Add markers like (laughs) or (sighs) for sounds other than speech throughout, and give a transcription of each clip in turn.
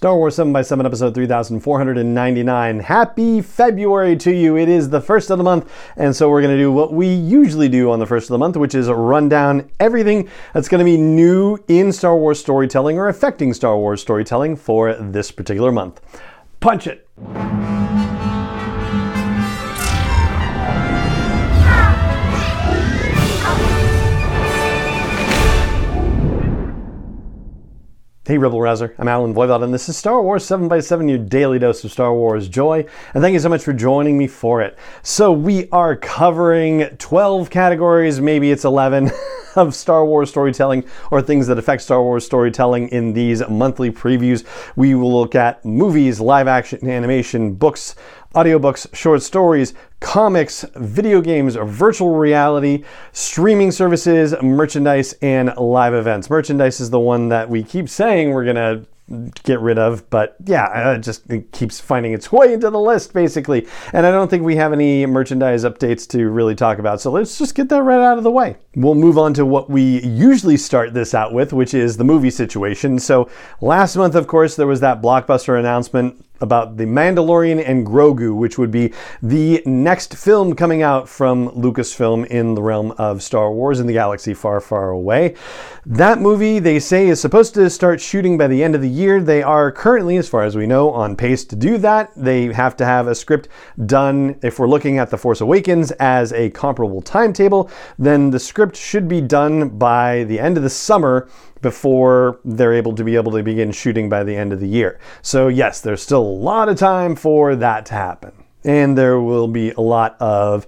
Star Wars 7 by 7 episode 3499. Happy February to you. It is the first of the month, and so we're going to do what we usually do on the first of the month, which is run down everything that's going to be new in Star Wars storytelling or affecting Star Wars storytelling for this particular month. Punch it! Hey, Rebel Rouser. I'm Allen Voivod, and this is Star Wars 7x7, your daily dose of Star Wars joy. And thank you so much for joining me for it. So, we are covering 12 categories, maybe it's 11. (laughs) of Star Wars storytelling or things that affect Star Wars storytelling in these monthly previews. We will look at movies, live action animation, books, audiobooks, short stories, comics, video games, virtual reality, streaming services, merchandise, and live events. Merchandise is the one that we keep saying we're going to get rid of, but yeah, it just it keeps finding its way into the list basically. And I don't think we have any merchandise updates to really talk about. So let's just get that right out of the way. We'll move on to what we usually start this out with, which is the movie situation. So last month, of course, there was that blockbuster announcement about The Mandalorian and Grogu, which would be the next film coming out from Lucasfilm in the realm of Star Wars in the galaxy far, far away. That movie, they say, is supposed to start shooting by the end of the year. They are currently, as far as we know, on pace to do that. They have to have a script done, if we're looking at The Force Awakens as a comparable timetable, then the script should be done by the end of the summer before they're able to be able to begin shooting by the end of the year. So, yes, there's still a lot of time for that to happen. And there will be a lot of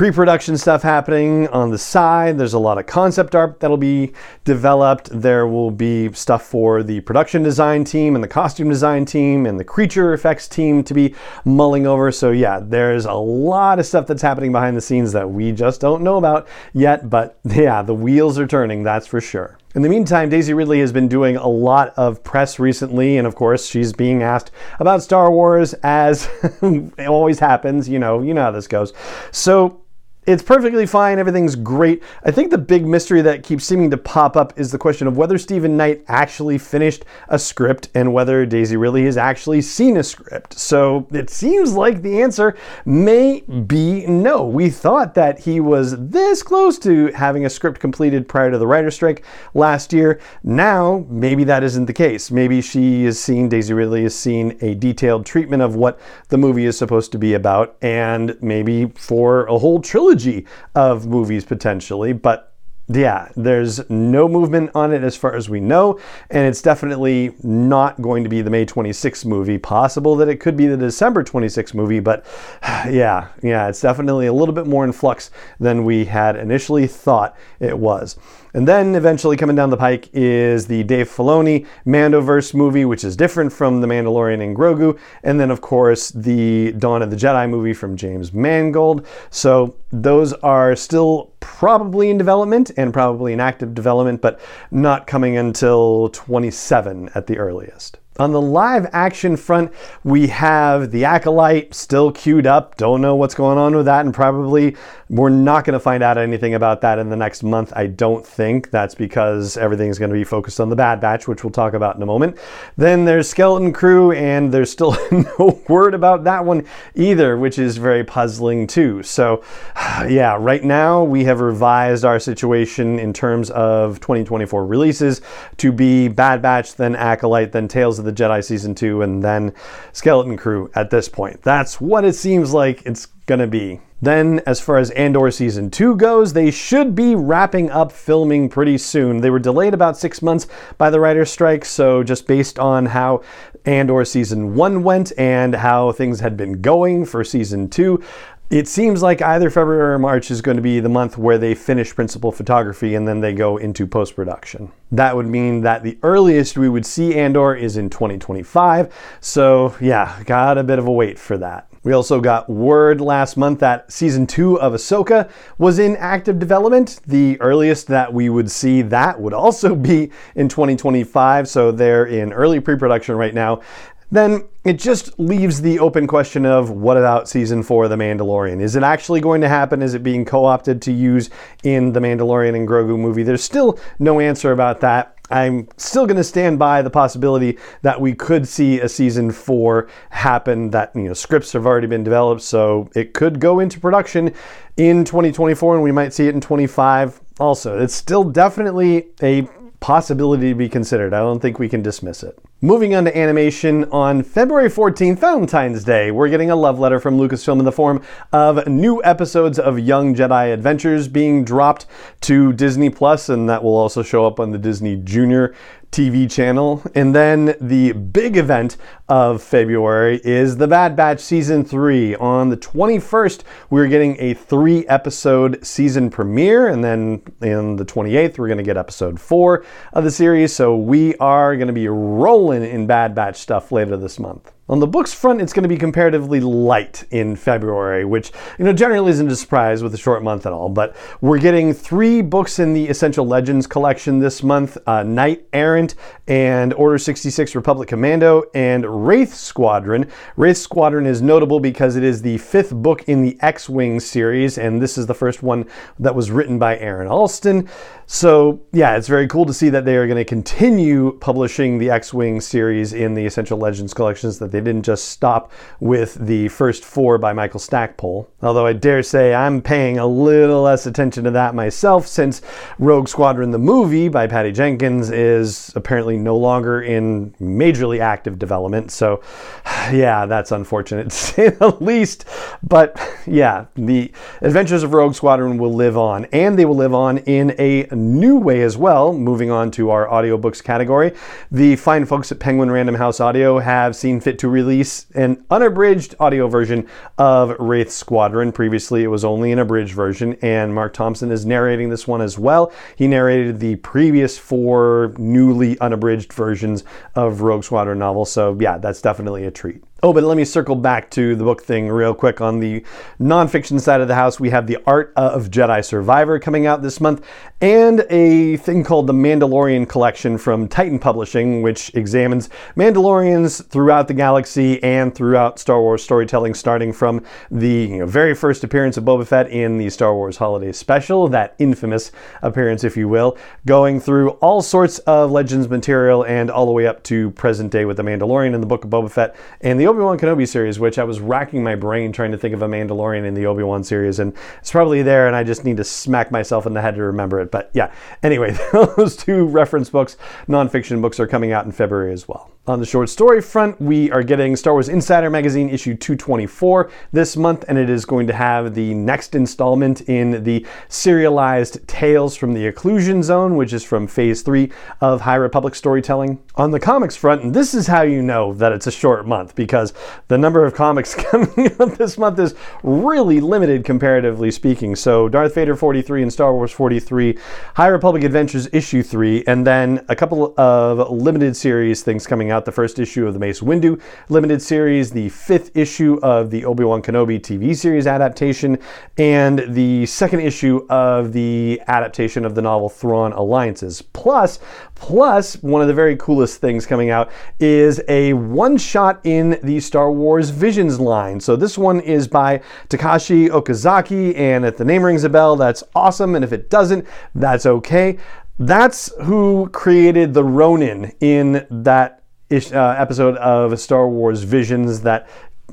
pre production stuff happening on the side. There's a lot of concept art that'll be developed. There will be stuff for the production design team and the costume design team and the creature effects team to be mulling over. So, yeah, there's a lot of stuff that's happening behind the scenes that we just don't know about yet. But yeah, the wheels are turning, that's for sure. In the meantime, Daisy Ridley has been doing a lot of press recently, and of course, she's being asked about Star Wars as (laughs) always happens. You know, you know how this goes. So it's perfectly fine. Everything's great. I think the big mystery that keeps seeming to pop up is the question of whether Steven Knight actually finished a script and whether Daisy Ridley has actually seen a script. So it seems like the answer may be no. We thought that he was this close to having a script completed prior to the writer's strike last year. Now, maybe that isn't the case. Maybe she has seen, Daisy Ridley has seen a detailed treatment of what the movie is supposed to be about, and maybe for a whole trilogy trilogy of movies potentially, but yeah, there's no movement on it as far as we know, and it's definitely not going to be the May 26th movie. Possible that it could be the December 26th movie, but (sighs) yeah, yeah, it's definitely a little bit more in flux than we had initially thought it was. And then eventually coming down the pike is the Dave Filoni Mandoverse movie, which is different from The Mandalorian and Grogu. And then, of course, the Dawn of the Jedi movie from James Mangold. So those are still probably in development and probably in active development, but not coming until 27 at the earliest. On the live action front, we have The Acolyte still queued up. Don't know what's going on with that, and probably we're not going to find out anything about that in the next month. I don't think that's because everything's going to be focused on The Bad Batch, which we'll talk about in a moment. Then there's Skeleton Crew, and there's still (laughs) no word about that one either, which is very puzzling too. So, (sighs) yeah, right now we have revised our situation in terms of 2024 releases to be Bad Batch, then Acolyte, then Tales of the Jedi Season 2, and then Skeleton Crew at this point. That's what it seems like it's gonna be. Then, as far as Andor Season 2 goes, they should be wrapping up filming pretty soon. They were delayed about six months by the writer's strike, so just based on how Andor Season 1 went and how things had been going for Season 2, it seems like either February or March is going to be the month where they finish principal photography and then they go into post production. That would mean that the earliest we would see Andor is in 2025. So, yeah, got a bit of a wait for that. We also got word last month that season two of Ahsoka was in active development. The earliest that we would see that would also be in 2025, so they're in early pre production right now then it just leaves the open question of what about season four of The Mandalorian? Is it actually going to happen? Is it being co opted to use in The Mandalorian and Grogu movie? There's still no answer about that. I'm still going to stand by the possibility that we could see a season four happen. That you know scripts have already been developed, so it could go into production in 2024, and we might see it in 25. Also, it's still definitely a possibility to be considered. I don't think we can dismiss it. Moving on to animation, on February 14th, Valentine's Day, we're getting a love letter from Lucasfilm in the form of new episodes of Young Jedi Adventures being dropped to Disney Plus, and that will also show up on the Disney Junior TV channel. And then the big event of February is The Bad Batch Season 3. On the 21st, we're getting a three episode season premiere. And then in the 28th, we're going to get episode 4 of the series. So we are going to be rolling in Bad Batch stuff later this month. On the books front, it's going to be comparatively light in February, which you know generally isn't a surprise with a short month and all. But we're getting three books in the Essential Legends collection this month: uh, Knight Errant and Order 66 Republic Commando and Wraith Squadron. Wraith Squadron is notable because it is the fifth book in the X-wing series, and this is the first one that was written by Aaron Allston. So yeah, it's very cool to see that they are going to continue publishing the X-wing series in the Essential Legends collections that they they didn't just stop with the first four by Michael Stackpole. Although I dare say I'm paying a little less attention to that myself since Rogue Squadron the movie by Patty Jenkins is apparently no longer in majorly active development. So (sighs) yeah, that's unfortunate (laughs) to say the least. But yeah, the Adventures of Rogue Squadron will live on, and they will live on in a new way as well. Moving on to our audiobooks category, the fine folks at Penguin Random House Audio have seen fit to release an unabridged audio version of Wraith Squadron. Previously, it was only an abridged version, and Marc Thompson is narrating this one as well. He narrated the previous four newly unabridged versions of Rogue Squadron novels, so yeah, that's definitely a treat. Oh, but let me circle back to the book thing real quick. On the nonfiction side of the house, we have The Art of Jedi Survivor coming out this month, and a thing called the Mandalorian Collection from Titan Publishing, which examines Mandalorians throughout the galaxy and throughout Star Wars storytelling, starting from the you know, very first appearance of Boba Fett in the Star Wars Holiday Special, that infamous appearance, if you will, going through all sorts of Legends material and all the way up to present day with the Mandalorian in the Book of Boba Fett and the Obi Wan Kenobi series, which I was racking my brain trying to think of a Mandalorian in the Obi Wan series, and it's probably there, and I just need to smack myself in the head to remember it. But yeah, anyway, (laughs) those two reference books, nonfiction books, are coming out in February as well. On the short story front, we are getting Star Wars Insider Magazine issue 224 this month, and it is going to have the next installment in the serialized Tales from the Occlusion Zone, which is from Phase 3 of High Republic storytelling. On the comics front, and this is how you know that it's a short month because the number of comics (laughs) coming up this month is really limited comparatively speaking. So, Darth Vader 43 and Star Wars 43, High Republic Adventures issue 3, and then a couple of limited series things coming out the first issue of the Mace Windu limited series, the fifth issue of the Obi Wan Kenobi TV series adaptation, and the second issue of the adaptation of the novel Thrawn Alliances. Plus, plus one of the very coolest things coming out is a one shot in the Star Wars Visions line. So this one is by Takashi Okazaki, and if the name rings a bell, that's awesome, and if it doesn't, that's okay. That's who created the Ronin in that uh, episode of Star Wars Visions that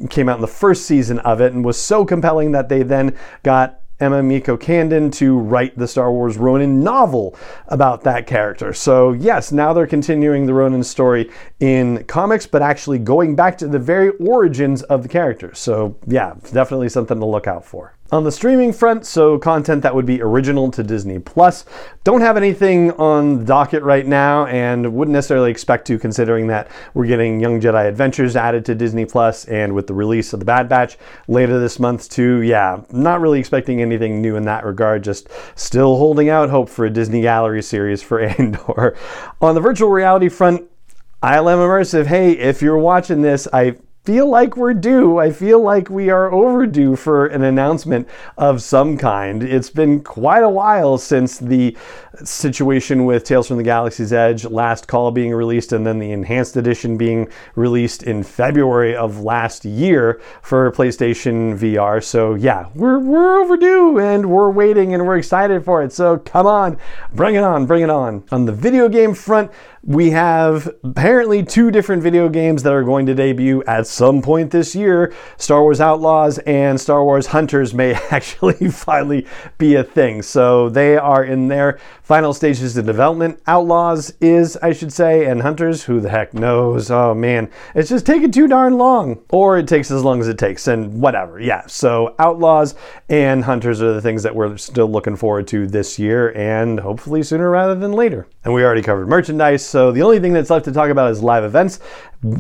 came out in the first season of it and was so compelling that they then got Emma Mieko Candon to write the Star Wars Ronin novel about that character. So, yes, now they're continuing the Ronin story in comics, but actually going back to the very origins of the character. So, yeah, definitely something to look out for. On the streaming front, so content that would be original to Disney Plus. Don't have anything on the docket right now and wouldn't necessarily expect to considering that we're getting Young Jedi Adventures added to Disney Plus and with the release of The Bad Batch later this month too. Yeah, not really expecting anything new in that regard, just still holding out hope for a Disney Gallery series for (laughs) Andor. on the virtual reality front, ILM Immersive, hey, if you're watching this, I feel like we're due. I feel like we are overdue for an announcement of some kind. It's been quite a while since the situation with Tales from the Galaxy's Edge, Last Call being released, and then the Enhanced Edition being released in February of last year for PlayStation VR. So yeah, we're we're overdue and we're waiting and we're excited for it. So come on, bring it on, bring it on. On the video game front, we have apparently two different video games that are going to debut at some point this year. Star Wars Outlaws and Star Wars Hunters may (laughs) actually finally be a thing. So they are in their final stages of development. Outlaws is, I should say, and Hunters, who the heck knows? Oh man, it's just taking too darn long. Or it takes as long as it takes, and whatever. Yeah, so Outlaws and Hunters are the things that we're still looking forward to this year and hopefully sooner rather than later. And we already covered merchandise. So the only thing that's left to talk about is live events.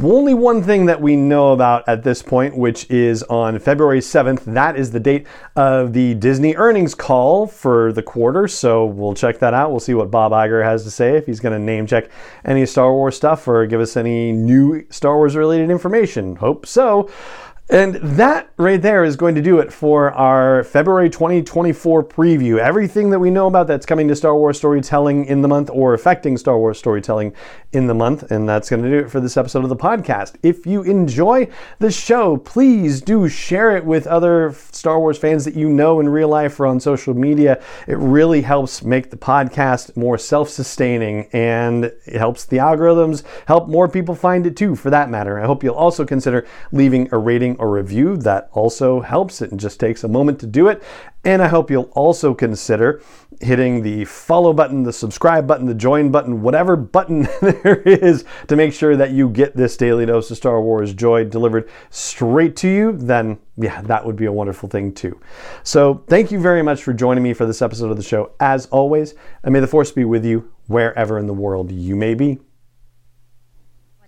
Only one thing that we know about at this point, which is on February 7th. That is the date of the Disney earnings call for the quarter. So we'll check that out. We'll see what Bob Iger has to say, if he's going to name check any Star Wars stuff or give us any new Star Wars related information. Hope so. And that right there is going to do it for our February 2024 preview. Everything that we know about that's coming to Star Wars storytelling in the month or affecting Star Wars storytelling in the month. And that's going to do it for this episode of the podcast. If you enjoy the show, please do share it with other Star Wars fans that you know in real life or on social media. It really helps make the podcast more self sustaining and it helps the algorithms help more people find it too, for that matter. I hope you'll also consider leaving a rating a review. That also helps. It just takes a moment to do it. And I hope you'll also consider hitting the follow button, the subscribe button, the join button, whatever button (laughs) there is to make sure that you get this daily dose of Star Wars joy delivered straight to you. Then, yeah, that would be a wonderful thing too. So, thank you very much for joining me for this episode of the show. As always, and may the force be with you wherever in the world you may be.